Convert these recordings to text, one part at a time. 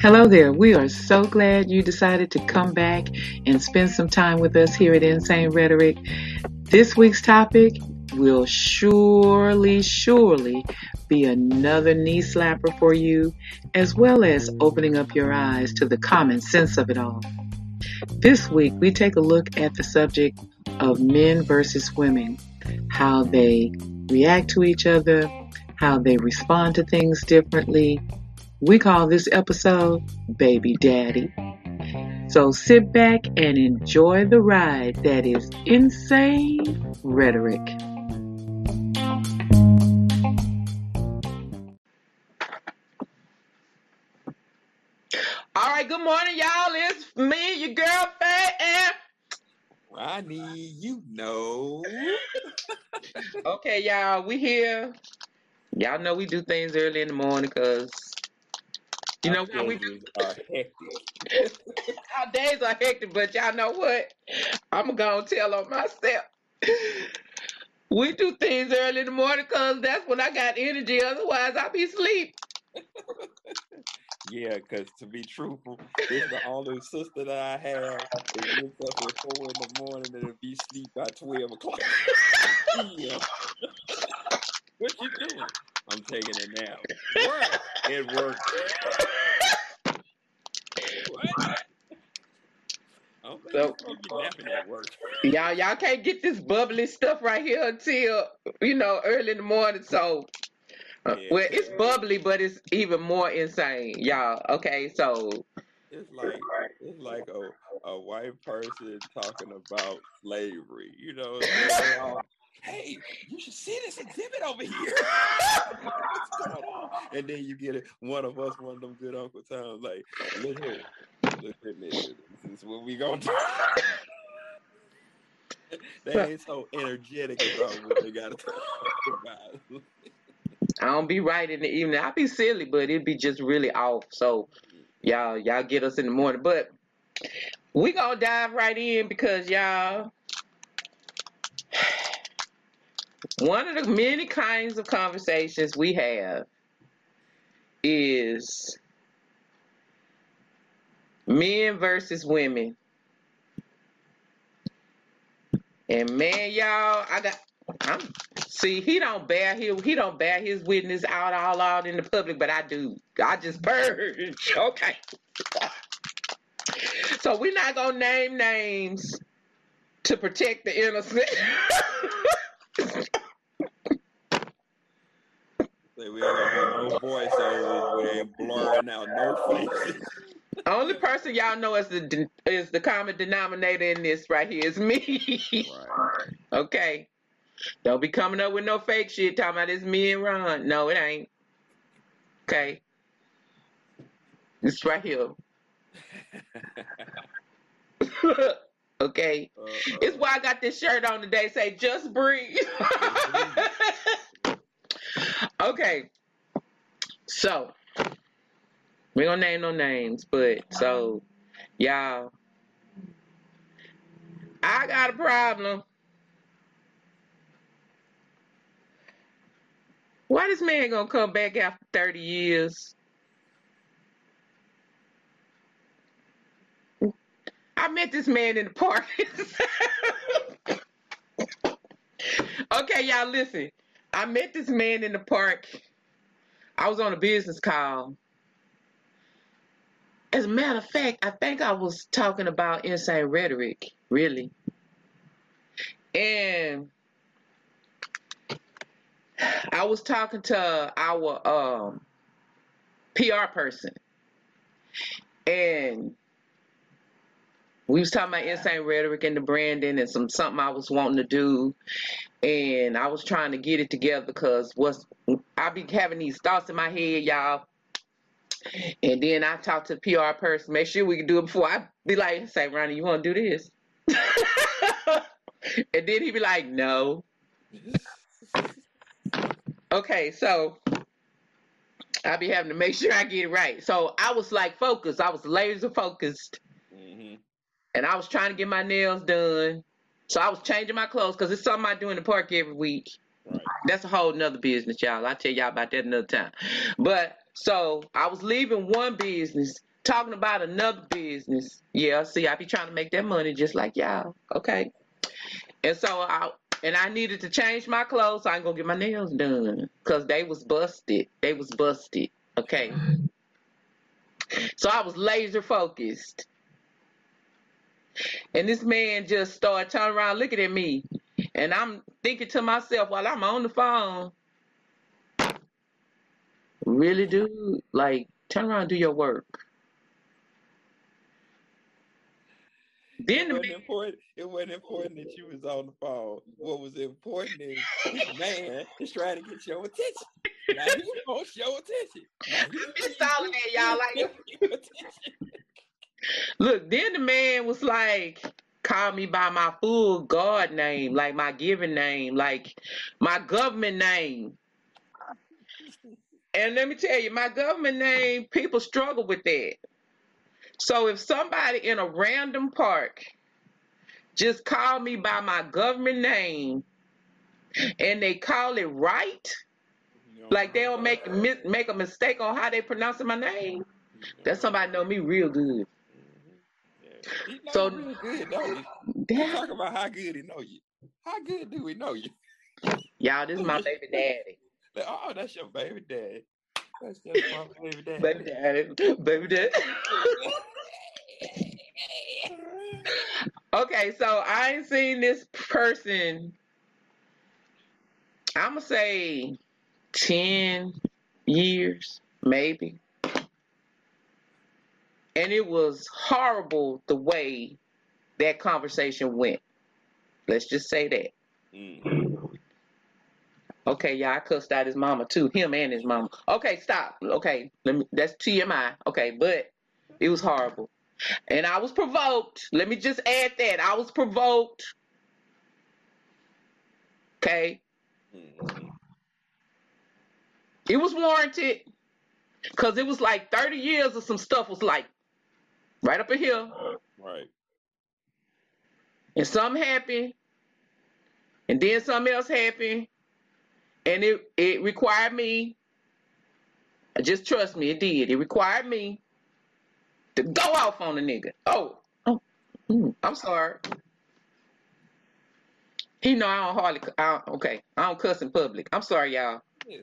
Hello there. We are so glad you decided to come back and spend some time with us here at Insane Rhetoric. This week's topic will surely, surely be another knee slapper for you, as well as opening up your eyes to the common sense of it all. This week, we take a look at the subject of men versus women, how they react to each other, how they respond to things differently, we call this episode Baby Daddy. So sit back and enjoy the ride that is insane rhetoric. All right, good morning, y'all. It's me, your girl, Faye, and Ronnie, you know. okay, y'all, we here. Y'all know we do things early in the morning because you know how we do. Are hectic. Our days are hectic, but y'all know what? I'm gonna tell on myself. We do things early in the morning because that's when I got energy. Otherwise, I'll be asleep. yeah, because to be truthful, this is the only sister that I have that gets up at four in the morning and be asleep by twelve o'clock. yeah. What you doing? I'm taking nap. Work. It worked. what? So, y'all, y'all can't get this bubbly stuff right here until you know early in the morning. So, uh, yeah, well, it's bubbly, but it's even more insane, y'all. Okay, so it's like it's like a a white person talking about slavery. You know, all hey, you should see this exhibit over here. and then you get it. One of us, one of them good Uncle Tom's, like, look here, look at me. This is what we gonna do. they ain't so energetic about what they gotta talk about. I don't be right in the evening. I be silly, but it'd be just really off. So y'all, y'all get us in the morning. But we gonna dive right in because y'all one of the many kinds of conversations we have is men versus women. And man, y'all, I got I'm see he don't bear his he don't bear his witness out all out in the public, but I do. I just purge. Okay. so we're not gonna name names to protect the innocent. We gonna no voiceovers. We ain't blurring out no faces. Only person y'all know is the is the common denominator in this right here is me. right. Okay. Don't be coming up with no fake shit talking about it's me and Ron. No, it ain't. Okay. It's right here. okay. Uh, uh, it's why I got this shirt on today. Say just breathe. Okay. So we gonna name no names, but so y'all, I got a problem. Why this man gonna come back after 30 years? I met this man in the park. okay, y'all listen. I met this man in the park. I was on a business call. As a matter of fact, I think I was talking about insane rhetoric, really. And I was talking to our um, PR person. And we was talking about insane rhetoric and the branding and some something I was wanting to do, and I was trying to get it together because what's I be having these thoughts in my head, y'all. And then I talk to the PR person, make sure we can do it before I be like, say, Ronnie, you want to do this? and then he be like, no. okay, so I be having to make sure I get it right. So I was like focused. I was laser focused mm-hmm. and I was trying to get my nails done. So I was changing my clothes because it's something I do in the park every week. Right. That's a whole nother business, y'all. I'll tell y'all about that another time. But so I was leaving one business, talking about another business. Yeah, see, I be trying to make that money just like y'all. Okay. And so I and I needed to change my clothes, so I ain't gonna get my nails done. Cause they was busted. They was busted. Okay. So I was laser focused. And this man just started turning around looking at me. And I'm thinking to myself while I'm on the phone, really, dude? Like, turn around and do your work. Then It wasn't man, important. It wasn't important that you was on the phone. What was important is this man is trying to get your attention. Now he wants your attention. Now he in there, y'all. Like, your attention. Look, then the man was like, call me by my full God name, like my given name, like my government name. And let me tell you, my government name, people struggle with that. So if somebody in a random park just call me by my government name and they call it right, like they don't make a make a mistake on how they pronounce my name, that's somebody know me real good. He know So- you real good, don't? That, talk about how good he know you. How good do we know you? y'all, this is my baby daddy. Like, oh, that's your baby dad. That's just my baby dad. Baby daddy. Baby daddy. Okay, so I ain't seen this person. I'ma say ten years, maybe. And it was horrible the way that conversation went. Let's just say that. Mm. Okay, yeah, I cussed out his mama too, him and his mama. Okay, stop. Okay, let me. That's TMI. Okay, but it was horrible, and I was provoked. Let me just add that I was provoked. Okay, Mm. it was warranted because it was like thirty years of some stuff was like right up in here, Right. and something happened, and then something else happened, and it it required me. Just trust me, it did. It required me to go off on a nigga. Oh, oh mm, I'm sorry. He know I don't hardly. I don't, okay, I don't cuss in public. I'm sorry, y'all. Yes.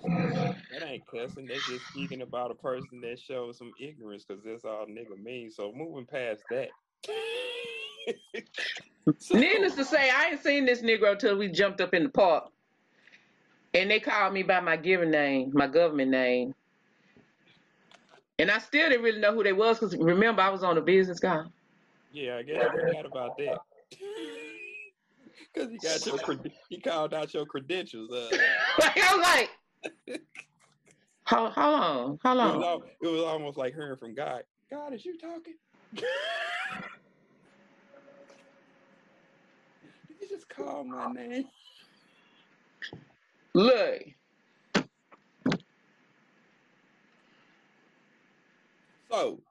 That ain't cussing. That's just speaking about a person that shows some ignorance because that's all nigga means. So moving past that. So- Needless to say, I ain't seen this Negro till we jumped up in the park, and they called me by my given name, my government name, and I still didn't really know who they was because remember I was on a business call. Yeah, I guess I forgot about that. Because he got your cred- he called out your credentials. Uh, like I was like, how how long? How was long? it was almost like hearing from God. God, is you talking? Did you just call my name? Look, So,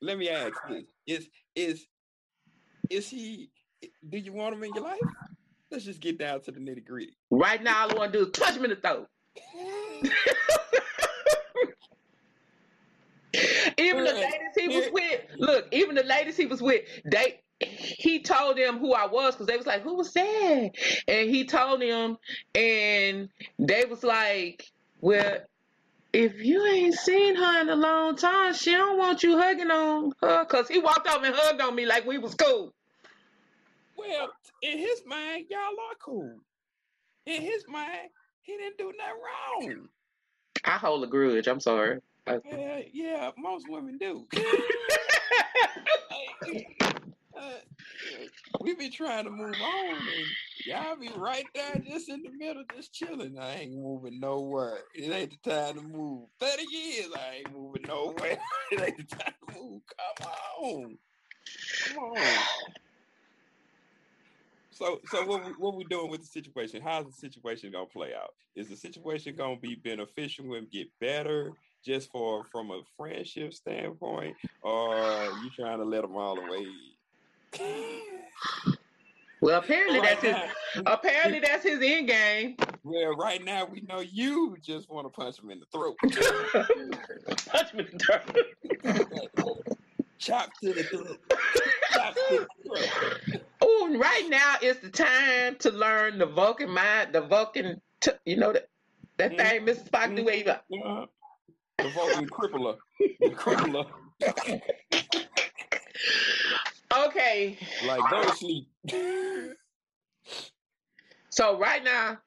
let me ask this: Is is is he? Do you want him in your life? Let's just get down to the nitty gritty. right now all I want to do is punch him in the throat. Even the mm. ladies he was with, look, even the ladies he was with, they he told them who I was because they was like, "Who was that?" And he told them, and they was like, "Well, if you ain't seen her in a long time, she don't want you hugging on her." Cause he walked over and hugged on me like we was cool. Well, in his mind, y'all are cool. In his mind, he didn't do nothing wrong. I hold a grudge. I'm sorry. Yeah, yeah, most women do. Uh, we be trying to move on, and y'all be right there, just in the middle, just chilling. I ain't moving nowhere. It ain't the time to move. Thirty years, I ain't moving nowhere. it ain't the time to move. Come on, come on. So, so what we, what we doing with the situation? How's the situation gonna play out? Is the situation gonna be beneficial and get better just for from a friendship standpoint, or you trying to let them all away? Well, apparently Right that's his. Apparently that's his end game. well, right now we know you just want to punch him in the throat. Punch me in the throat. Chop to the throat. Chop to the throat. Oh, right now is the time to learn the Vulcan mind, the Vulcan. T- you know that that Mhm. thing, Mr. Spock, do go. Uh, the Vulcan crippler. The crippler. Okay, Like, go to sleep. so right now,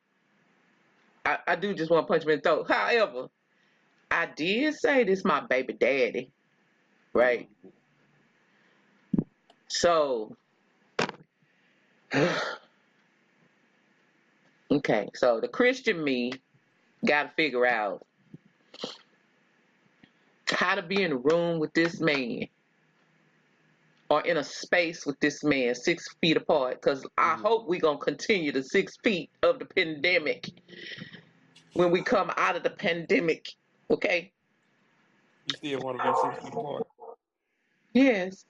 I, I do just want to punch him in the throat. However, I did say this my baby daddy, right? So, okay, so the Christian me got to figure out how to be in a room with this man or in a space with this man six feet apart because I Mhm. hope we're going to continue the six feet of the pandemic when we come out of the pandemic. Okay? You still want to be six feet apart? Yes.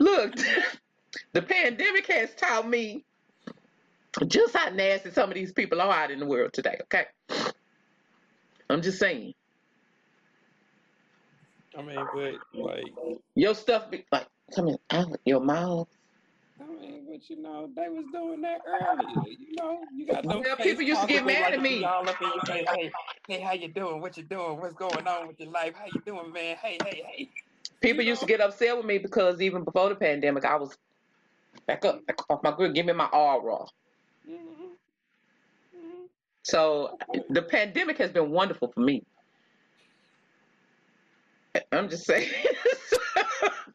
Look, the pandemic has taught me just how nasty some of these people are out in the world today. Okay? I'm just saying. I mean, but like, Your stuff be like coming out your mouth. I mean, but you know, they was doing that earlier. You know, you got those Well, people used to get mad like at me. be All up in your face, hey, hey, how you doing? What you doing? What's going on with your life? How you doing, man? Hey, hey, hey. People You used to get upset with me because even before the pandemic, I was back up, back up off my grid, give me my aura. Mhm. Mhm. So the pandemic has been wonderful for me. I'm just saying.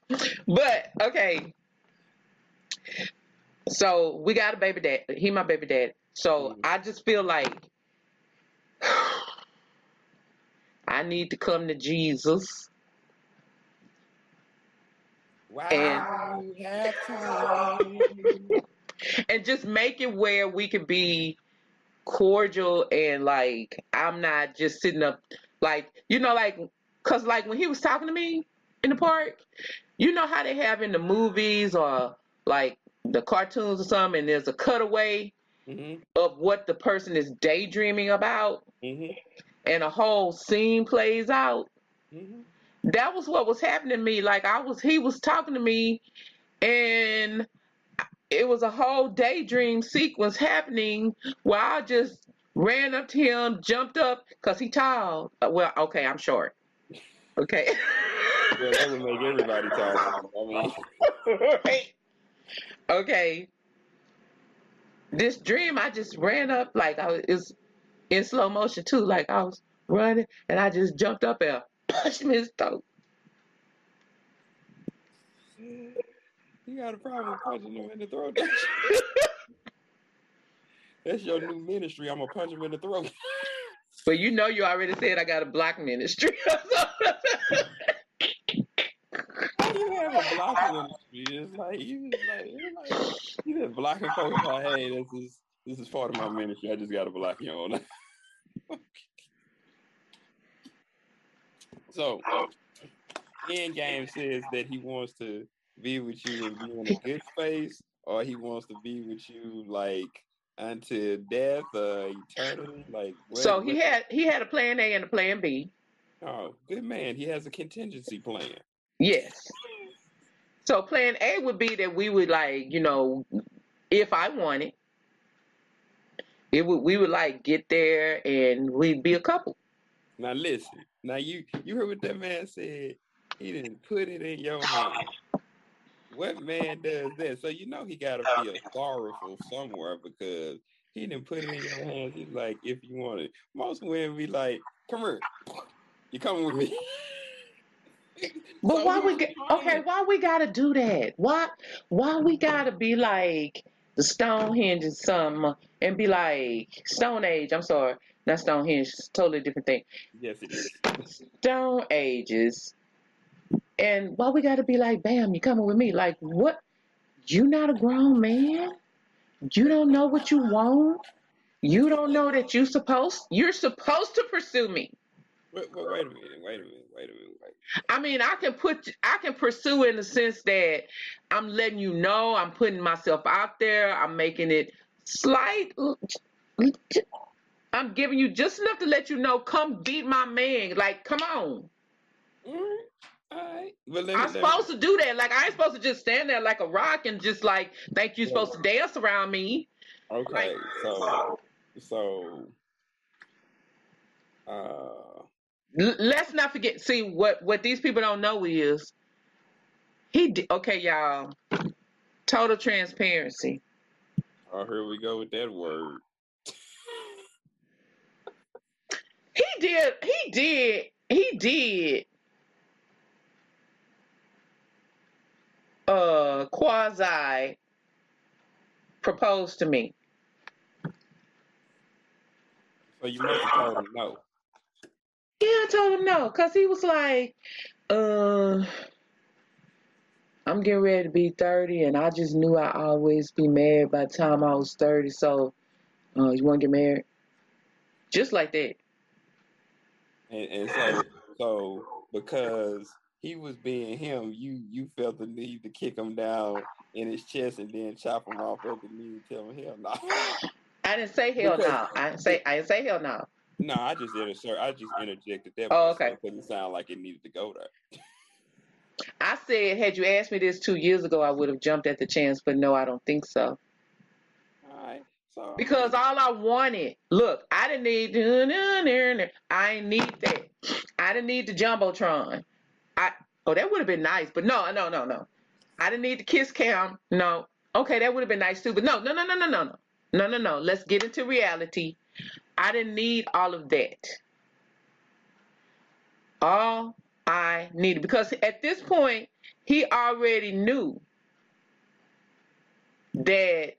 but okay. So we got a baby dad. He my baby dad. So Mhm. I just feel like I need to come to Jesus. Wow, to. and just make it where we could be cordial and like I'm not just sitting up like you know like cuz like when he was talking to me in the park you know how they have in the movies or like the cartoons or something and there's a cutaway Mhm. of what the person is daydreaming about Mhm. and a whole scene plays out Mhm. That was what was happening to me like I was he was talking to me and it was a whole daydream sequence happening where I just ran up to him, jumped up because he tall. Uh, Well, okay, I'm short. Okay. Well, that would make everybody talk. I mean, Right. Okay. This dream, I just ran up like I was it's in slow motion too. Like I was running and I just jumped up and punched him in his throat. you got a problem punching them in the throat. That's your new ministry. I'm gonna punch him in the throat. But you know you already said I got a black ministry. How do you have a block ministry? It's like you just like, it's like you just blocking folks like, hey, this is this is part of my ministry. I just gotta block you on. So End Game says that he wants to be with you and be in a good space, or he wants to be with you like until death, uh, eternally. Like what, so he what- had he had a plan A and a plan B. Oh, good man. He has a contingency plan. Yes. So plan A would be that we would like, you know, if I wanted, it would we would like get there and we'd be a couple. Now listen. Now you you heard what that man said. He didn't put it in your hand. What man does that? So you know he gotta feel sorrowful somewhere because he didn't put it in your hands. He's like, if you want it. Most women be like, come here. You coming with me? But So why we get okay? Why we gotta do that? Why why we gotta be like the Stonehenge and some and be like Stone Age? I'm sorry, not Stonehenge. It's a totally different thing. Yes, it is. Stone Ages. And why we gotta be like, bam, you coming with me? Like what? You not a grown man? You don't know what you want? You don't know that you supposed you're supposed to pursue me. Wait, wait, wait a minute. Wait a minute. Wait a minute. Wait. I mean, I can put, I can pursue in the sense that I'm letting you know, I'm putting myself out there, I'm making it slight. I'm giving you just enough to let you know, come beat my man. Like, come on. Mm, all right. But let me, I'm me- supposed to do that. Like, I ain't supposed to just stand there like a rock and just like think you're Yeah. supposed to dance around me. Okay, so so uh let's not forget. See what what these people don't know is he. Di- okay, y'all. Total transparency. oh here we go with that word. He did. He did. He did. Uh, quasi propose to me. So you must have told him no. Yeah, I told him no, cause he was like, uh, I'm getting ready to be 30, and I just knew I'd always be married by the time I was 30. So, uh, you want to get married? Just like that. And and so so because he was being him, you you felt the need to kick him down in his chest and then chop him off at the knee and tell him hell no. I didn't say hell Because- no. I didn't say I didn't say hell no. no, I just inter- I just interjected that Oh, okay. it couldn't sound like it needed to go there. I said, had you asked me this two years ago, I would have jumped at the chance, but no, I don't think so. So Because all I wanted, look, I didn't need, I ain't need that. I didn't need the jumbotron. I oh, that would have been nice, but no, no, no, no. I didn't need the kiss cam. No, okay, that would have been nice too, but no, no, no, no, no, no, no, no, no, no. Let's get into reality. I didn't need all of that. All I needed, because at this point, he already knew that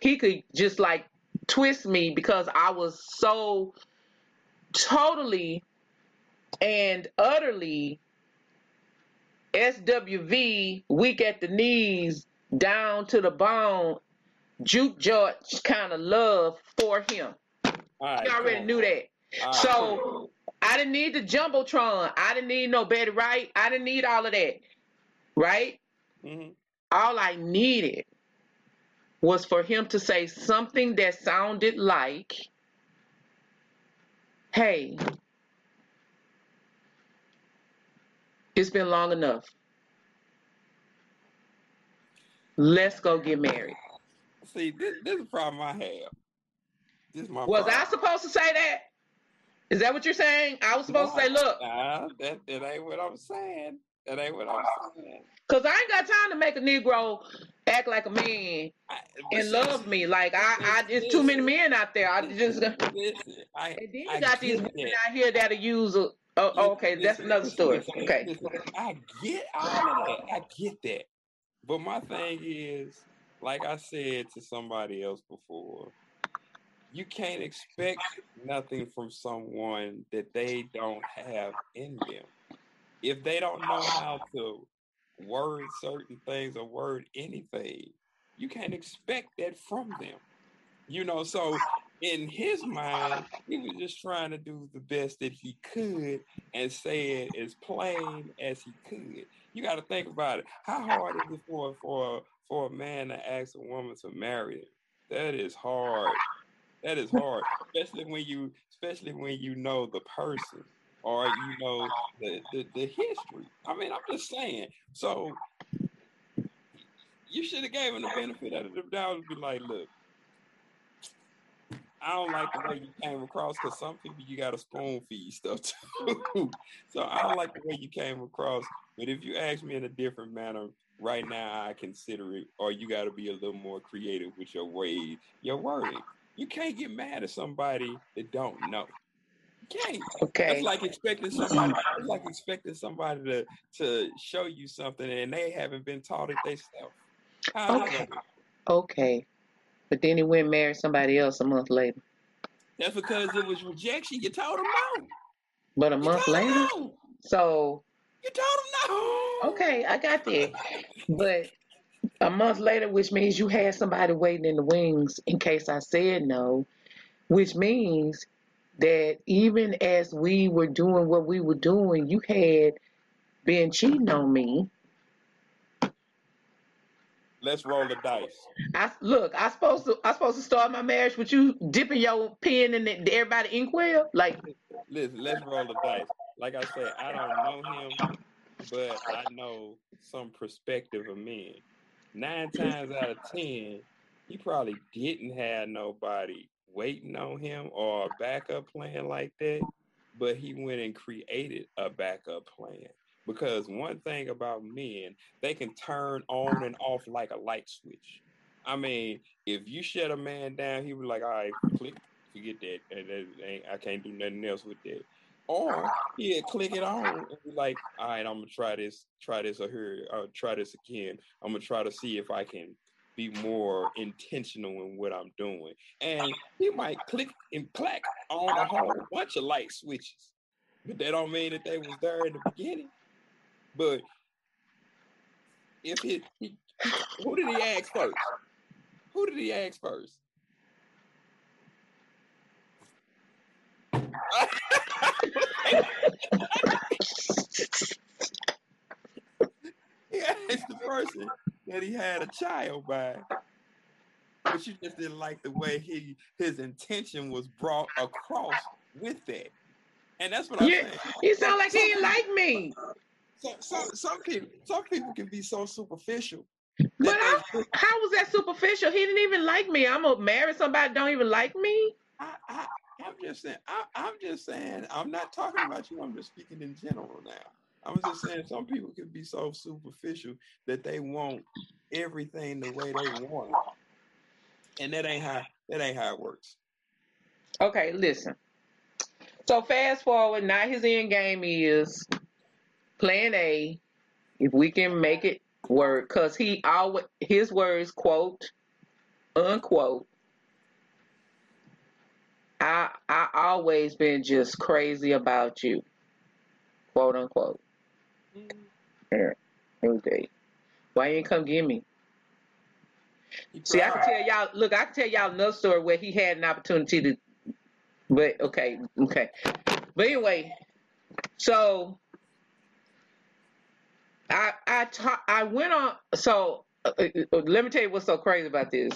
he could just like twist me because I was so totally and utterly SWV weak at the knees down to the bone juke George kind of love for him. right, He already cool. knew that. All right, So I didn't need the jumbotron. I didn't need no Betty Wright. I didn't need all of that. Right? Mhm. all I needed was for him to say something that sounded like, hey, it's been long enough. Let's go get married. See, this, this is the problem I have. This is my Was I supposed to say that? Is that what you're saying? I was supposed to say, look, Nah, that, that ain't what I'm saying. That ain't what I'm saying. because I ain't got time to make a Negro act like a man I, and love me. Like, I, I, it's too many men out there. I just, and Listen, I, then you got these women that. out here that'll use a, oh, oh Listen, okay, that's another story. listen, Okay. I get all of that. I get that. But my thing is, like I said to somebody else before, you can't expect nothing from someone that they don't have in them. If they don't know how to word certain things or word anything, you can't expect that from them. You know, so in his mind, he was just trying to do the best that he could and say it as plain as he could. You got to think about it. How hard is it for for for a man to ask a woman to marry him? That is hard. That is hard, especially when you especially when you know the person or you know the, the, the history. I mean, I'm just saying. So you should have gave him the benefit of the doubt and be like, look, I don't like the way you came across because some people you got to spoon feed stuff to. so I don't like the way you came across. But if you ask me in a different manner, right now I consider it, or you got to be a little more creative with your way, your wording. You can't get mad at somebody that don't know. Can't. Okay. That's like expecting somebody. It's like expecting somebody to to show you something and they haven't been taught it themselves. Okay. okay. Okay. But then he went and married somebody else a month later. That's because it was rejection. You told him no. But a You month later? no. So, You told him no. okay, I got that. But a month later, which means you had somebody waiting in the wings in case I said no, which means that even as we were doing what we were doing, you had been cheating on me. Let's roll the dice. I look. I supposed to. I supposed to start my marriage with you dipping your pen in the, everybody inkwell. Like, listen. Let's roll the dice. Like I said, I don't know him, but I know some perspective of men. Nine times out of ten, he probably didn't have nobody waiting on him or a backup plan like that, but he went and created a backup plan. Because one thing about men, they can turn on and off like a light switch. I mean, if you shut a man down, he was like, all right, click, forget that. And I can't do nothing else with that. Or he'd click it on and be like, all right, I'm gonna try this, try this or here, or try this again. I'm gonna try to see if I can be more intentional in what I'm doing. And he might click and clack on a whole bunch of light switches. But that don't mean that they was there in the beginning. But if he, he, who did he ask first? Who did he ask first? he asked the person that he had a child by, but you just didn't like the way he his intention was brought across with that. And that's what I'm yeah, saying. You sound like he didn't like me. Some, some, some people some people can be so superficial. But I, how was that superficial? He didn't even like me. I'm gonna marry somebody don't even like me. I, I, I'm just saying. I, I'm just saying. I'm not talking about you. I'm just speaking in general now. I was just saying some people can be so superficial that they want everything the way they want it. And that ain't how that ain't how it works. Okay, listen. So fast forward, now his end game is plan A, if we can make it work, because he always his words, quote, unquote. I I always been just crazy about you, quote unquote. Here, okay. Why you ain't come get me? See, I can tell y'all. Look, I can tell y'all another story where he had an opportunity to, but okay, okay. But anyway, so I I ta- I went on. So uh, uh, uh, let me tell you what's so crazy about this.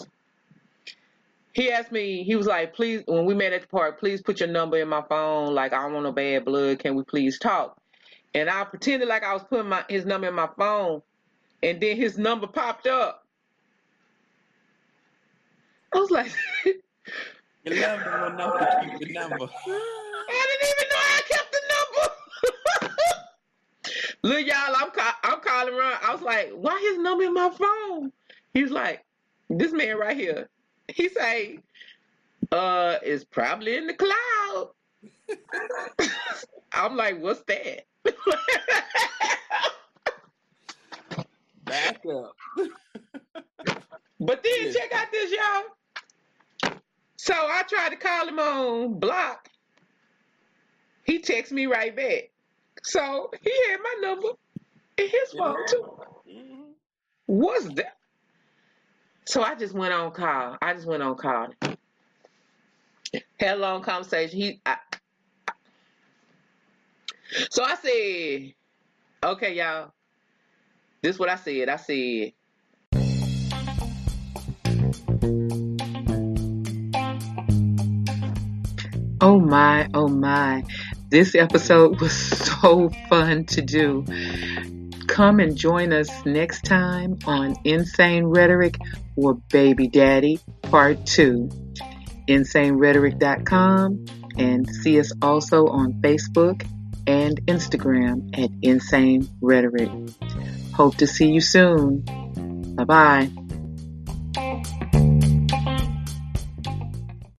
He asked me. He was like, "Please, when we met at the park, please put your number in my phone. Like, I don't want no bad blood. Can we please talk?" And I pretended like I was putting my his number in my phone, and then his number popped up. I was like, "You love him enough to keep the number." I didn't even know I kept the number. Look, y'all, I'm I'm calling around. I was like, "Why his number in my phone?" He's like, "This man right here." He say, "Uh, it's probably in the cloud." I'm like, "What's that?" Back up. but then check out this, y'all. So I tried to call him on block. He texts me right back. So he had my number in his phone too. Mm-hmm. What's that? So I just went on call. I just went on call. Had a long conversation. He I, so I said, okay, y'all. This is what I said. I said, Oh my, oh my. This episode was so fun to do. Come and join us next time on Insane Rhetoric or Baby Daddy Part 2. InsaneRhetoric.com and see us also on Facebook and Instagram at Insane Rhetoric. Hope to see you soon. Bye bye.